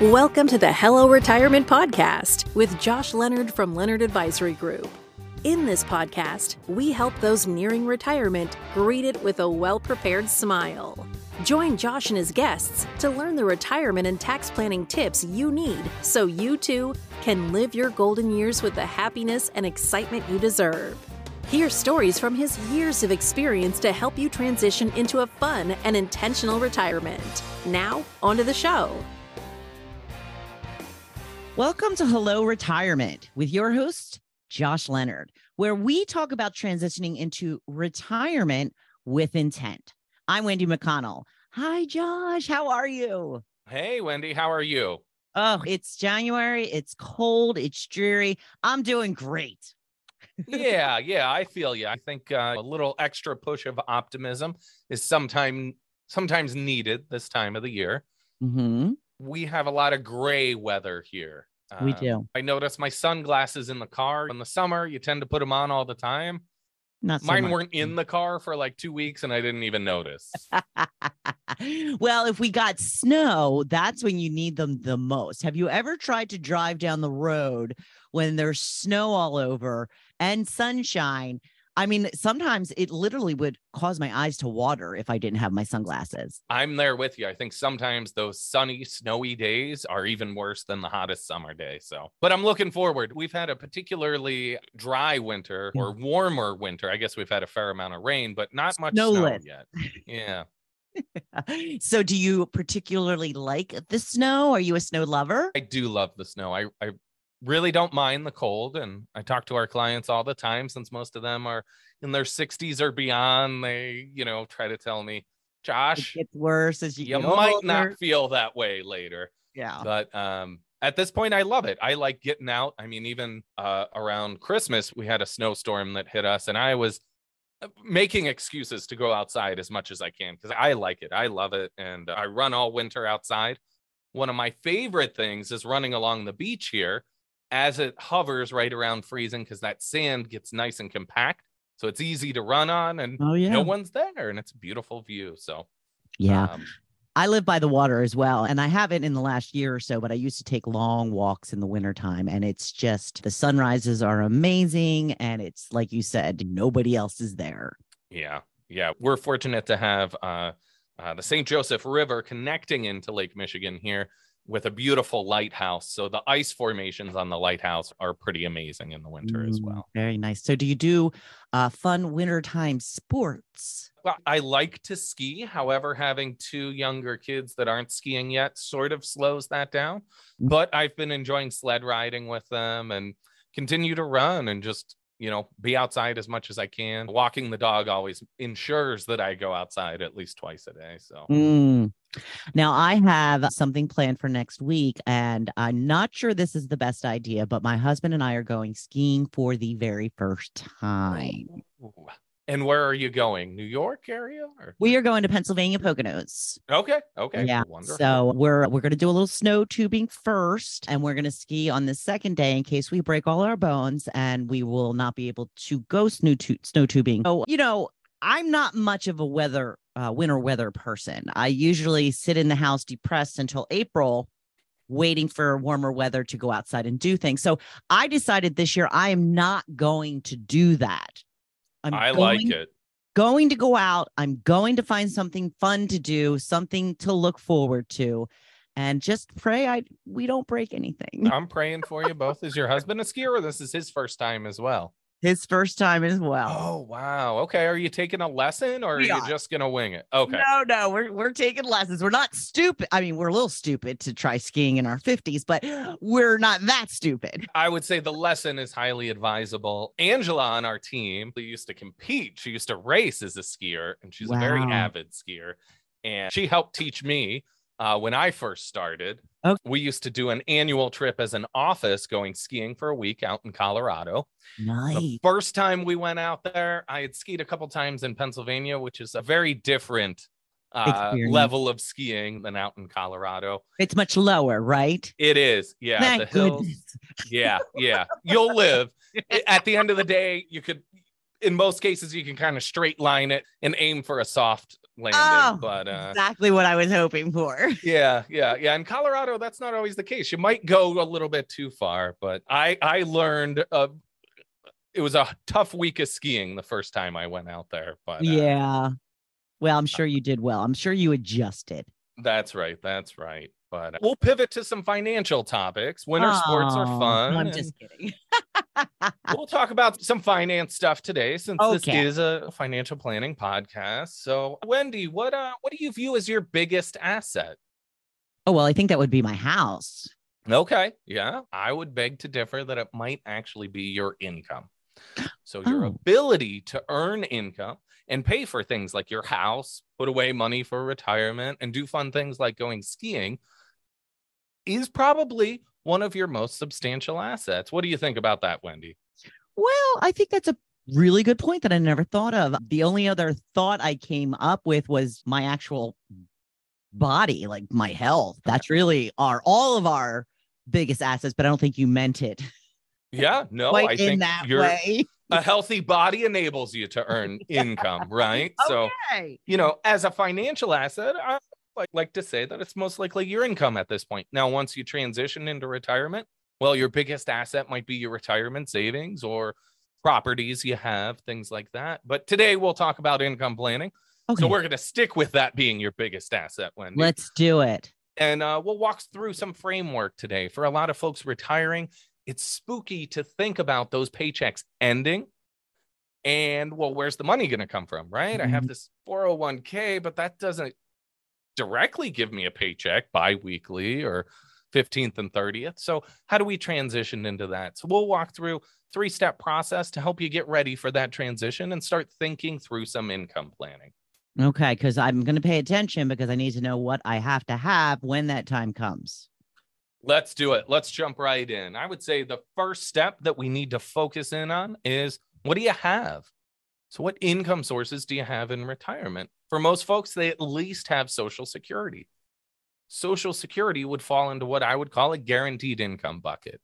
Welcome to the Hello Retirement Podcast with Josh Leonard from Leonard Advisory Group. In this podcast, we help those nearing retirement greet it with a well prepared smile. Join Josh and his guests to learn the retirement and tax planning tips you need so you too can live your golden years with the happiness and excitement you deserve. Hear stories from his years of experience to help you transition into a fun and intentional retirement. Now, onto the show. Welcome to Hello Retirement with your host, Josh Leonard, where we talk about transitioning into retirement with intent. I'm Wendy McConnell. Hi, Josh. How are you? Hey, Wendy. How are you? Oh, it's January. It's cold. It's dreary. I'm doing great. yeah, yeah, I feel you. I think uh, a little extra push of optimism is sometime sometimes needed this time of the year. Mm-hmm. We have a lot of gray weather here. We Um, do. I notice my sunglasses in the car in the summer. You tend to put them on all the time. Not so Mine much. weren't in the car for like two weeks, and I didn't even notice. well, if we got snow, that's when you need them the most. Have you ever tried to drive down the road when there's snow all over and sunshine? I mean, sometimes it literally would cause my eyes to water if I didn't have my sunglasses. I'm there with you. I think sometimes those sunny, snowy days are even worse than the hottest summer day. So, but I'm looking forward. We've had a particularly dry winter or warmer winter. I guess we've had a fair amount of rain, but not much snow yet. Yeah. so, do you particularly like the snow? Are you a snow lover? I do love the snow. I, I really don't mind the cold. And I talk to our clients all the time since most of them are in their 60s or beyond. They, you know, try to tell me, It Josh, gets worse as you, get you might older. not feel that way later. Yeah. but um at this point i love it i like getting out i mean even uh around christmas we had a snowstorm that hit us and i was uh, making excuses to go outside as much as i can because i like it i love it and i run all winter outside one of my favorite things is running along the beach here as it hovers right around freezing because that sand gets nice and compact so it's easy to run on and Oh, yeah. no one's there and it's a beautiful view so yeah. um, I live by the water as well. And I haven't in the last year or so, but I used to take long walks in the wintertime. And it's just the sunrises are amazing. And it's like you said, nobody else is there. Yeah, yeah, we're fortunate to have uh, uh, the St. Joseph River connecting into Lake Michigan here with a beautiful lighthouse. So the ice formations on the lighthouse are pretty amazing in the winter as Mm, well. Very nice. So, do you do uh, fun wintertime sports? Well, I like to ski. However, having two younger kids that aren't skiing yet sort of slows that down. Mm. But I've been enjoying sled riding with them and continue to run and just, you know, be outside as much as I can. Walking the dog always ensures that I go outside at least twice a day. So, Mm. Now, I have something planned for next week, and I'm not sure this is the best idea, but my husband and I are going skiing for the very first time. Ooh. And where are you going? New York area? Or? We are going to Pennsylvania Poconos. Okay. Okay. Yeah. Wonderful. So we're we're gonna do a little snow tubing first, and we're gonna ski on the second day in case we break all our bones, and we will not be able to go snow tu- snow tubing. So you know, I'm not much of a weather uh, winter weather person. I usually sit in the house depressed until April. Waiting for warmer weather to go outside and do things. So I decided this year I am not going to do that. I'm I like going it. going to go out. I'm going to find something fun to do, something to look forward to, and just pray I we don't break anything. I'm praying for you both. Is your husband a skier this is his first time as well? His first time as well. Oh, wow. Okay. Are you taking a lesson or are you are. just going to wing it? Okay. No, no, we're we're taking lessons. We're not stupid. I mean, we're a little stupid to try skiing in our 50s, but we're not that stupid. I would say the lesson is highly advisable. Angela on our team who used to compete, she used to race as a skier, and she's a very avid skier. And she helped teach me uh, when I first started. Okay. We used to do an annual trip as an office going skiing for a week out in Colorado. The Nice. first time we went out there, I had skied a couple times in Pennsylvania, which is a very different uh, level of skiing than out in Colorado. It's much lower, right? It is, yeah. Thank the hills, goodness. yeah, yeah. You'll live. At the end of the day, you could, in most cases, you can kind of straight line it and aim for a soft landing, Oh, but uh, exactly what I was hoping for. yeah, yeah, yeah. In Colorado, that's not always the case. You might go a little bit too far, but I I learned uh, it was a tough week of skiing the first time I went out there. But uh, Yeah. Well, I'm sure you did well. I'm sure you adjusted. that's right, that's right. But uh, we'll pivot to some financial topics. Winter sports are Oh, fun. I'm just kidding. we'll talk about some finance stuff today since Okay. this is a financial planning podcast. So, Wendy, what uh what do you view as your biggest asset? oh, well, I think that would be my house. Okay. Yeah. I would beg to differ that it might actually be your income. So, your Oh. ability to earn income and pay for things like your house, put away money for retirement, and do fun things like going skiing is probably one of your most substantial assets. What do you think about that, Wendy? Well, I think that's a really good point that I never thought of. The only other thought I came up with was my actual body, like my health. That's really our all of our biggest assets, but I don't think you meant it Yeah. No, I in think way. a healthy body enables you to earn income, right? So, you know, as a financial asset, I like, like to say that it's most likely your income at this point. Now, once you transition into retirement, well, your biggest asset might be your retirement savings or properties you have, things like that. But today we'll talk about income planning. Okay. So we're going to stick with that being your biggest asset, Wendy. Let's do it. and uh, we'll walk through some framework today. For a lot of folks retiring, it's spooky to think about those paychecks ending. And well, where's the money going to come from? Right. I have Mhm. this 401k, but that doesn't directly give me a paycheck bi weekly or 15th and 30th. So, how do we transition into that? So, we'll walk through three step process to help you get ready for that transition and start thinking through some income planning. Okay, because I'm going to pay attention because I need to know what I have to have when that time comes. Let's do it. Let's jump right in. I would say the first step that we need to focus in on is what do you have? So, what income sources do you have in retirement? For most folks, they at least have Social Security. Social Security would fall into what I would call a guaranteed income bucket.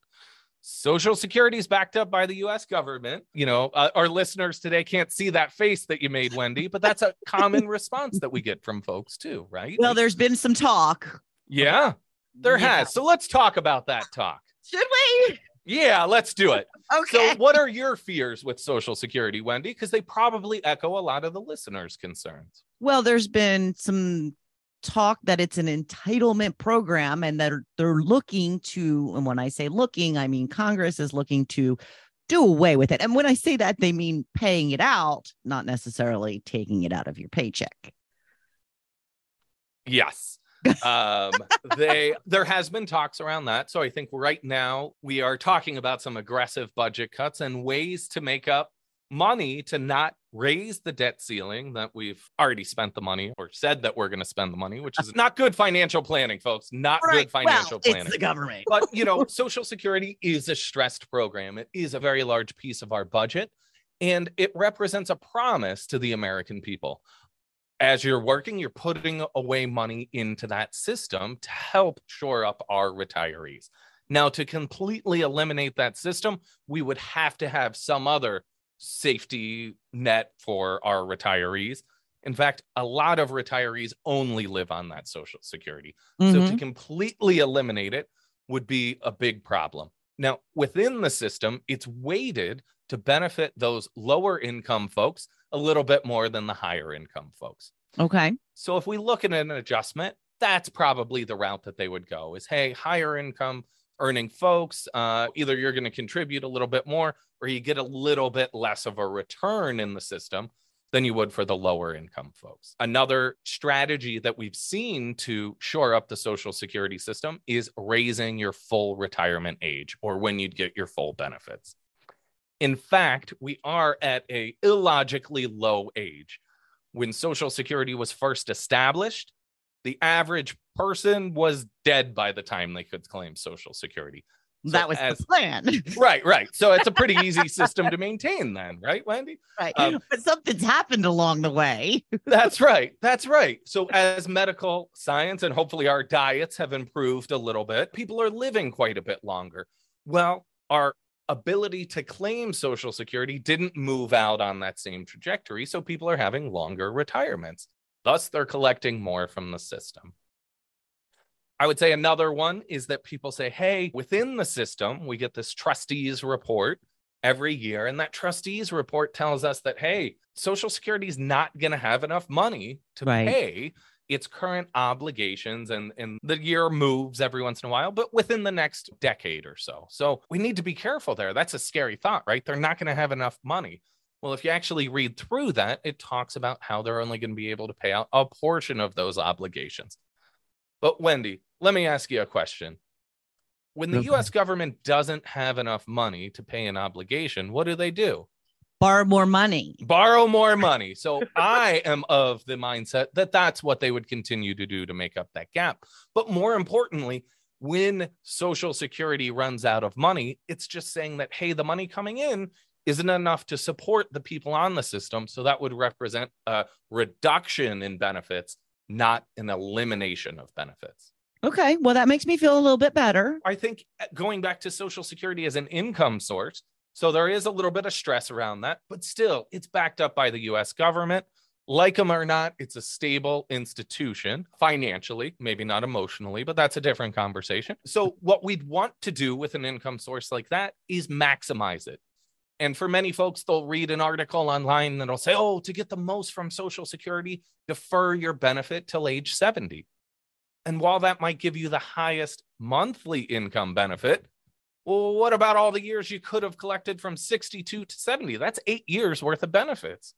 Social Security is backed up by the US government. You know, uh, our listeners today can't see that face that you made, Wendy, but that's a common response that we get from folks too, right? Well, there's been some talk. yeah, there Yeah. has. So, let's talk about that talk. Should we? Yeah, let's do it. Okay. So, what are your fears with Social Security, Wendy? Because they probably echo a lot of the listeners' concerns. Well, there's been some talk that it's an entitlement program and that they're looking to, and when I say looking, I mean Congress is looking to do away with it. And when I say that, they mean paying it out, not necessarily taking it out of your paycheck. Yes. Um they there has been talks around that so i think right now we are talking about some aggressive budget cuts and ways to make up money to not raise the debt ceiling that we've already spent the money or said that we're going to spend the money which is not good financial planning folks not good financial well, planning It's the government. but you know, Social Security is a stressed program. It is a very large piece of our budget, and it represents a promise to the American people. As you're working, you're putting away money into that system to help shore up our retirees. Now, to completely eliminate that system, we would have to have some other safety net for our retirees. In fact, a lot of retirees only live on that Social Security. So Mhm. to completely eliminate it would be a big problem. Now, within the system, it's weighted to benefit those lower income folks a little bit more than the higher income folks. okay. So if we look at an adjustment, that's probably the route that they would go is hey, higher income earning folks, uh, either you're going to contribute a little bit more or you get a little bit less of a return in the system than you would for the lower income folks. Another strategy that we've seen to shore up the social security system is raising your full retirement age or when you'd get your full benefits. In fact, we are at a illogically low age. When social security was first established, the average person was dead by the time they could claim social security. So that was as- the plan. Right, right. So it's a pretty easy system to maintain then, right, Wendy? right. Um, but something's happened along the way. That's right. That's right. So, as medical science and hopefully our diets have improved a little bit, people are living quite a bit longer. Well, our ability to claim Social Security didn't move out on that same trajectory. So, people are having longer retirements. Thus, they're collecting more from the system. I would say another one is that people say, hey, within the system, we get this trustees report every year. And that trustees report tells us that, hey, Social Security is not going to have enough money to Right. pay its current obligations. And, and the year moves every once in a while, but within the next decade or so. So we need to be careful there. That's a scary thought, right? They're not going to have enough money. Well, if you actually read through that, it talks about how they're only going to be able to pay out a portion of those obligations. But Wendy, let me ask you a question. When the Okay. US government doesn't have enough money to pay an obligation, what do they do? Borrow more money. Borrow more money. So I am of the mindset that that's what they would continue to do to make up that gap. But more importantly, when Social Security runs out of money, it's just saying that, hey, the money coming in isn't enough to support the people on the system. So that would represent a reduction in benefits, not an elimination of benefits. Okay. Well, that makes me feel a little bit better. I think uh, going back to Social Security as an income source, so there is a little bit of stress around that, but still, it's backed up by the US government. Like them or not, it's a stable institution financially, maybe not emotionally, but that's a different conversation. So, what we'd want to do with an income source like that is maximize it. And for many folks, they'll read an article online that'll say, oh, to get the most from Social Security, defer your benefit till age 70. And while that might give you the highest monthly income benefit, well, what about all the years you could have collected from 62 to 70? That's eight years worth of benefits.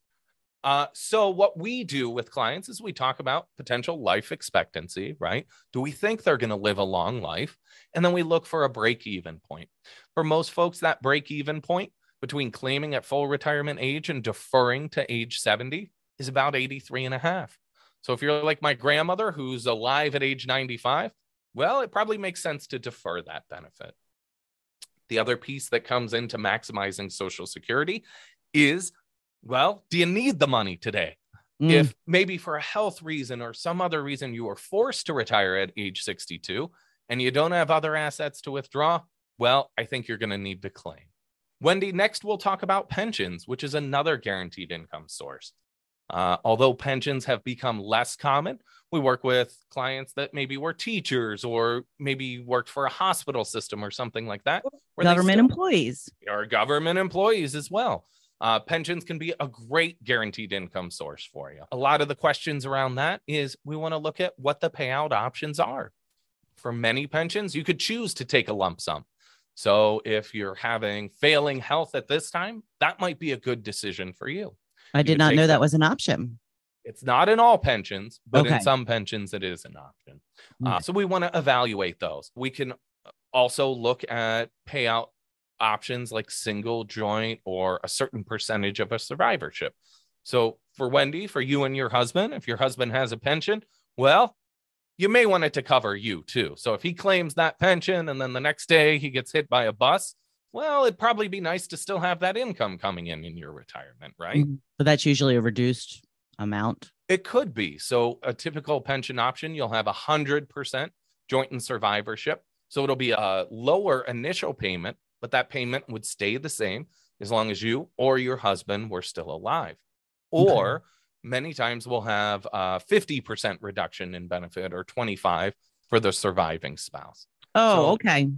Uh, so, what we do with clients is we talk about potential life expectancy, right? Do we think they're going to live a long life? And then we look for a break even point. For most folks, that break even point between claiming at full retirement age and deferring to age 70 is about 83 and a half. So if you're like my grandmother who's alive at age 95, well, it probably makes sense to defer that benefit. The other piece that comes into maximizing Social Security is well, do you need the money today? Mm, If maybe for a health reason or some other reason you were forced to retire at age 62 and you don't have other assets to withdraw, well, I think you're going to need to claim. Wendy, next we'll talk about pensions, which is another guaranteed income source. Uh, although pensions have become less common, we work with clients that maybe were teachers or maybe worked for a hospital system or something like that. where government employees. Or government employees as well. Uh, pensions can be a great guaranteed income source for you. A lot of the questions around that is we want to look at what the payout options are. For many pensions, you could choose to take a lump sum. So if you're having failing health at this time, that might be a good decision for you. I did not know that was an option. It's not in all pensions, but Okay. in some pensions, it is an option. Uh, so we want to evaluate those. We can also look at payout options like single joint or a certain percentage of a survivorship. So for Wendy, for you and your husband, if your husband has a pension, well, you may want it to cover you too. So if he claims that pension and then the next day he gets hit by a bus, well, it'd probably be nice to still have that income coming in in your retirement, right? Mm-hmm. But that's usually a reduced amount. It could be. So a typical pension option, you'll have a hundred percent joint and survivorship. So it'll be a lower initial payment, but that payment would stay the same as long as you or your husband were still alive. Okay. Or many times we'll have a 50% reduction in benefit or 25 for the surviving spouse. Oh, So- okay.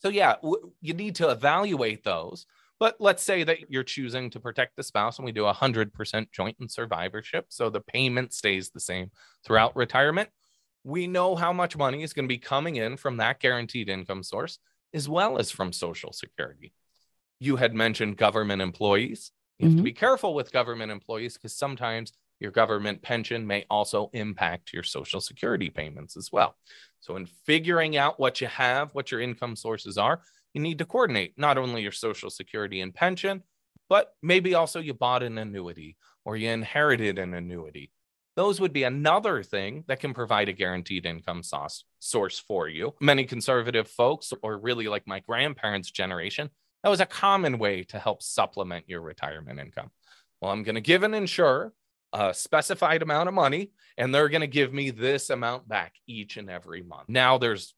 So yeah, w- you need to evaluate those. But let's say that you're choosing to protect the spouse and we do a 100% joint and survivorship. So the payment stays the same throughout retirement. We know how much money is going to be coming in from that guaranteed income source as well as from Social Security. You had mentioned government employees. You have to Mhm. be careful with government employees because sometimes your government pension may also impact your Social Security payments as well. So, in figuring out what you have, what your income sources are, you need to coordinate not only your Social Security and pension, but maybe also you bought an annuity or you inherited an annuity. Those would be another thing that can provide a guaranteed income source for you. Many conservative folks, or really like my grandparents' generation, that was a common way to help supplement your retirement income. Well, I'm going to give an insurer a specified amount of money, and they're going to give me this amount back each and every month. Now, there's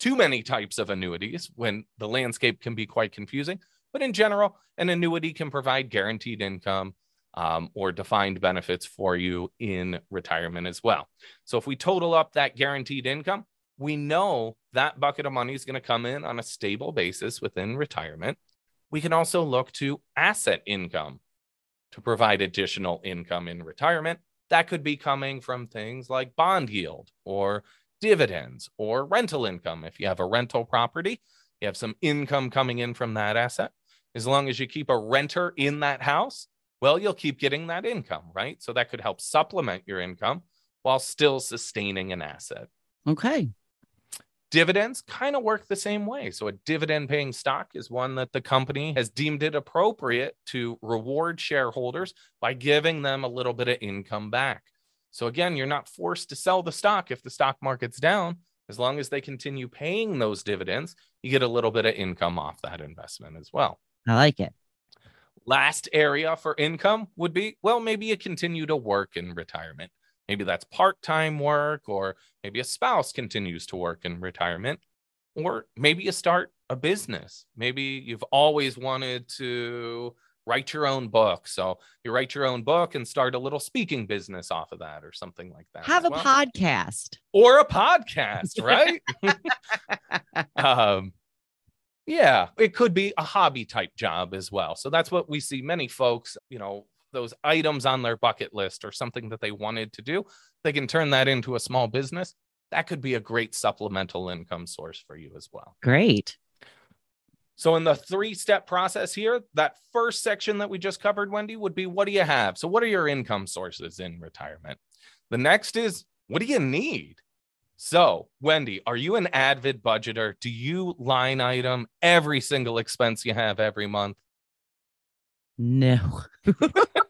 too many types of annuities when the landscape can be quite confusing. But in general, an annuity can provide guaranteed income um, or defined benefits for you in retirement as well. So if we total up that guaranteed income, we know that bucket of money is going to come in on a stable basis within retirement. We can also look to asset income to provide additional income in retirement. That could be coming from things like bond yield or dividends or rental income. If you have a rental property, you have some income coming in from that asset. As long as you keep a renter in that house, well, you'll keep getting that income, right? So that could help supplement your income while still sustaining an asset. Okay. Dividends kind of work the same way. So, a dividend paying stock is one that the company has deemed it appropriate to reward shareholders by giving them a little bit of income back. So, again, you're not forced to sell the stock if the stock market's down. As long as they continue paying those dividends, you get a little bit of income off that investment as well. I like it. Last area for income would be well, maybe you continue to work in retirement. Maybe that's part time work, or maybe a spouse continues to work in retirement, or maybe you start a business. Maybe you've always wanted to write your own book. So you write your own book and start a little speaking business off of that or something like that. Have a well. podcast. Or a podcast, right? um, yeah, it could be a hobby type job as well. So that's what we see many folks, you know, those items on their bucket list or something that they wanted to do, they can turn that into a small business. That could be a great supplemental income source for you as well. Great. So, in the three step process here, that first section that we just covered, Wendy, would be what do you have? So, what are your income sources in retirement? The next is what do you need? So, Wendy, are you an avid budgeter? Do you line item every single expense you have every month? No.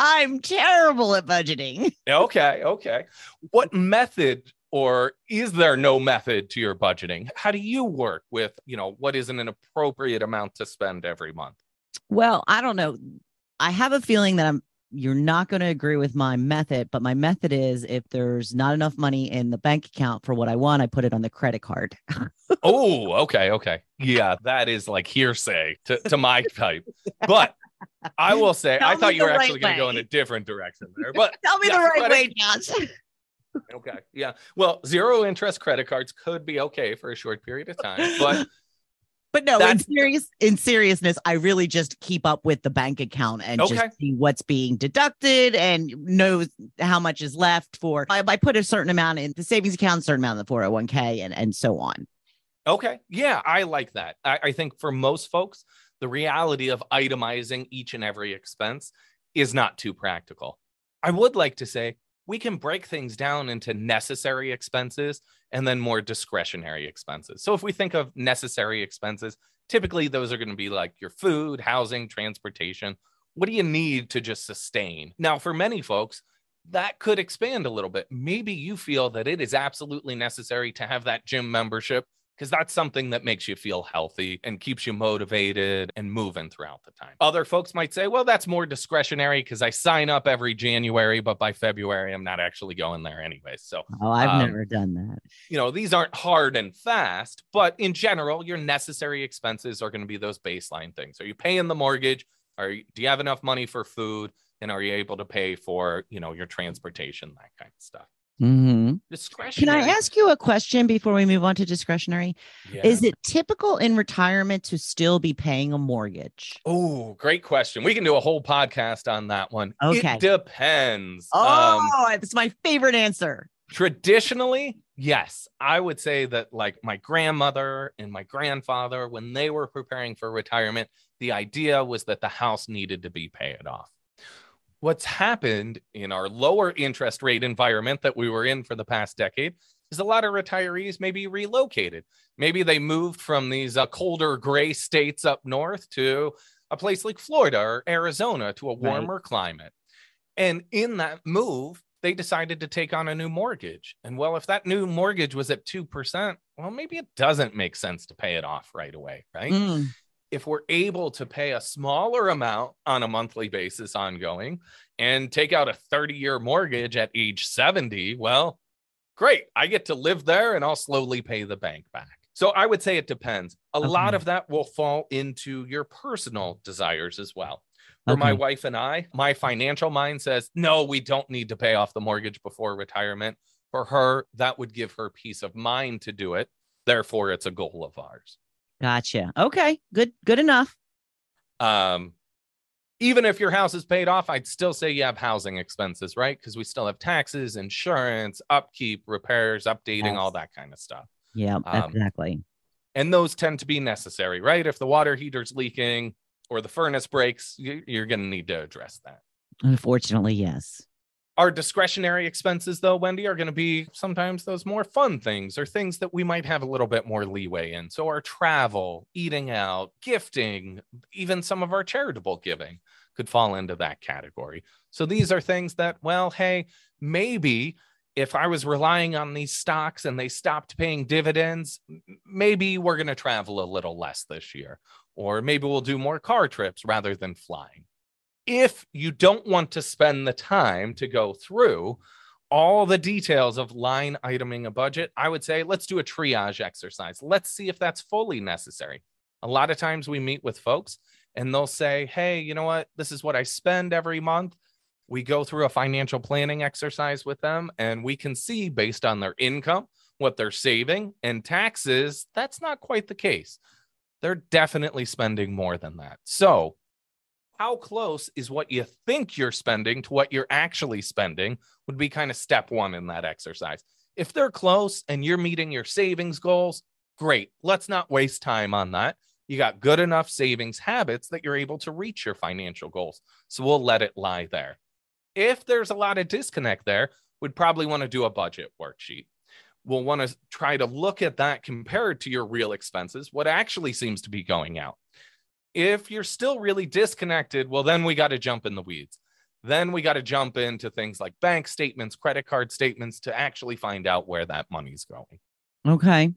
I'm terrible at budgeting. Okay, okay. What method or is there no method to your budgeting? How do you work with, you know, what isn't an appropriate amount to spend every month? Well, I don't know. I have a feeling that I'm you're not going to agree with my method, but my method is if there's not enough money in the bank account for what I want, I put it on the credit card. oh, okay, okay. Yeah, that is like hearsay to, to my type. But I will say, Tell I thought you were right actually going to go in a different direction there. But tell me the right way, Josh. okay. Yeah. Well, zero interest credit cards could be okay for a short period of time, but but no, That's, in serious in seriousness, I really just keep up with the bank account and okay. just see what's being deducted and knows how much is left for. I, I put a certain amount in the savings account, a certain amount in the 401k, and and so on. Okay, yeah, I like that. I, I think for most folks, the reality of itemizing each and every expense is not too practical. I would like to say we can break things down into necessary expenses and then more discretionary expenses. So if we think of necessary expenses, typically those are going to be like your food, housing, transportation. What do you need to just sustain? Now, for many folks, that could expand a little bit. Maybe you feel that it is absolutely necessary to have that gym membership because that's something that makes you feel healthy and keeps you motivated and moving throughout the time. Other folks might say, well, that's more discretionary because I sign up every January, but by February, I'm not actually going there anyway. So, oh, I've um, never done that. You know, these aren't hard and fast, but in general, your necessary expenses are going to be those baseline things. Are you paying the mortgage? Are you, do you have enough money for food? And are you able to pay for, you know, your transportation, that kind of stuff? Mm-hmm. Discretionary. Can I ask you a question before we move on to discretionary? Yeah. Is it typical in retirement to still be paying a mortgage? Oh, great question. We can do a whole podcast on that one. Okay. It depends. Oh, um, it's my favorite answer. Traditionally, yes. I would say that, like my grandmother and my grandfather, when they were preparing for retirement, the idea was that the house needed to be paid off what's happened in our lower interest rate environment that we were in for the past decade is a lot of retirees maybe relocated. Maybe they moved from these uh, colder gray states up north to a place like Florida or Arizona to a warmer right. climate. And in that move, they decided to take on a new mortgage. And well, if that new mortgage was at 2%, well, maybe it doesn't make sense to pay it off right away, right? Mm if we're able to pay a smaller amount on a monthly basis ongoing and take out a 30 year mortgage at age 70, well, great. I get to live there and I'll slowly pay the bank back. So I would say it depends. A okay. lot of that will fall into your personal desires as well. For my wife and I, my financial mind says, no, we don't need to pay off the mortgage before retirement. For her, that would give her peace of mind to do it. Therefore, it's a goal of ours. Gotcha. Okay. Good. Good enough. Um, even if your house is paid off, I'd still say you have housing expenses, right? Because we still have taxes, insurance, upkeep, repairs, updating, all that kind of stuff. Yeah. Um, exactly. And those tend to be necessary, right? If the water heater's leaking or the furnace breaks, you're going to need to address that. Unfortunately, yes. Our discretionary expenses, though, Wendy, are going to be sometimes those more fun things or things that we might have a little bit more leeway in. So, our travel, eating out, gifting, even some of our charitable giving could fall into that category. So, these are things that, well, hey, maybe if I was relying on these stocks and they stopped paying dividends, maybe we're going to travel a little less this year. Or maybe we'll do more car trips rather than flying if you don't want to spend the time to go through all the details of line iteming a budget, I would say let's do a triage exercise. Let's see if that's fully necessary. A lot of times we meet with folks and they'll say, Hey, you know what? This is what I spend every month. We go through a financial planning exercise with them and we can see based on their income, what they're saving and taxes. That's not quite the case. They're definitely spending more than that. So, how close is what you think you're spending to what you're actually spending would be kind of step one in that exercise. If they're close and you're meeting your savings goals, great. Let's not waste time on that. You got good enough savings habits that you're able to reach your financial goals. So we'll let it lie there. If there's a lot of disconnect there, we'd probably want to do a budget worksheet. We'll want to try to look at that compared to your real expenses, what actually seems to be going out. If you're still really disconnected, well, then we got to jump in the weeds. Then we got to jump into things like bank statements, credit card statements to actually find out where that money's going. Okay.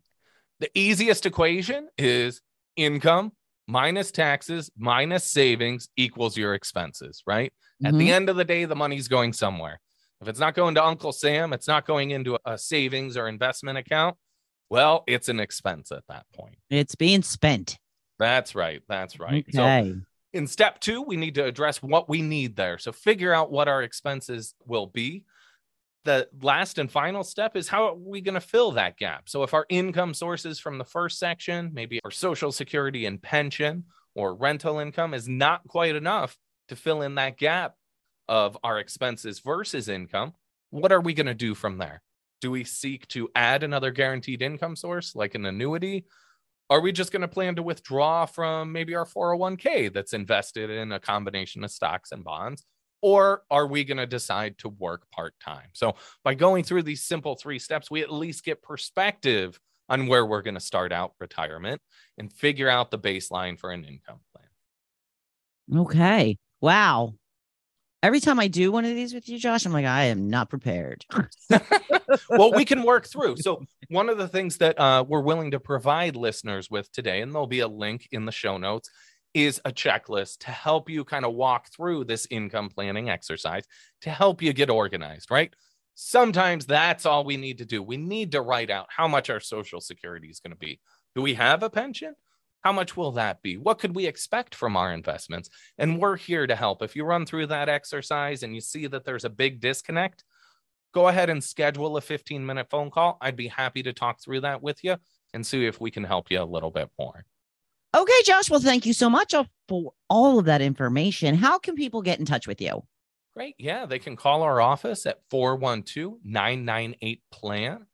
The easiest equation is income minus taxes minus savings equals your expenses, right? At the Mhm. end of the day, the money's going somewhere. If it's not going to Uncle Sam, it's not going into a savings or investment account. Well, it's an expense at that point. it's being spent. That's right. That's right. So in step two, we need to address what we need there. So figure out what our expenses will be. The last and final step is how are we going to fill that gap? So if our income sources from the first section, maybe our social security and pension or rental income is not quite enough to fill in that gap of our expenses versus income, what are we going to do from there? Do we seek to add another guaranteed income source like an annuity? Are we just going to plan to withdraw from maybe our 401k that's invested in a combination of stocks and bonds? Or are we going to decide to work part time? So, by going through these simple three steps, we at least get perspective on where we're going to start out retirement and figure out the baseline for an income plan. Okay. Wow. Every time I do one of these with you, Josh, I'm like, I am not prepared. well, we can work through. So, one of the things that uh, we're willing to provide listeners with today, and there'll be a link in the show notes, is a checklist to help you kind of walk through this income planning exercise to help you get organized, right? Sometimes that's all we need to do. We need to write out how much our social security is going to be. Do we have a pension? How much will that be? What could we expect from our investments? And we're here to help. If you run through that exercise and you see that there's a big disconnect, go ahead and schedule a 15 minute phone call. I'd be happy to talk through that with you and see if we can help you a little bit more. Okay, Josh. Well, thank you so much uh, for all of that information. How can people get in touch with you? Great. Yeah, they can call our office at 412 998 plan.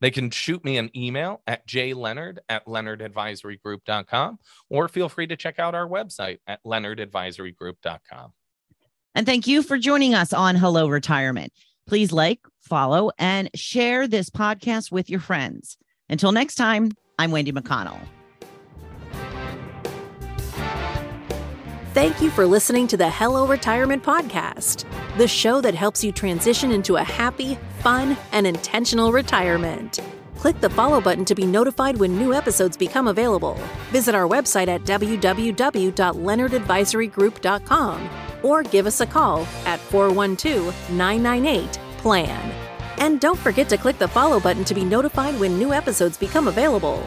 They can shoot me an email at jleonard at leonardadvisorygroup.com or feel free to check out our website at leonardadvisorygroup.com. And thank you for joining us on Hello Retirement. Please like, follow, and share this podcast with your friends. Until next time, I'm Wendy McConnell. Thank you for listening to the Hello Retirement Podcast, the show that helps you transition into a happy, fun, and intentional retirement. Click the follow button to be notified when new episodes become available. Visit our website at www.leonardadvisorygroup.com or give us a call at 412 998 PLAN. And don't forget to click the follow button to be notified when new episodes become available.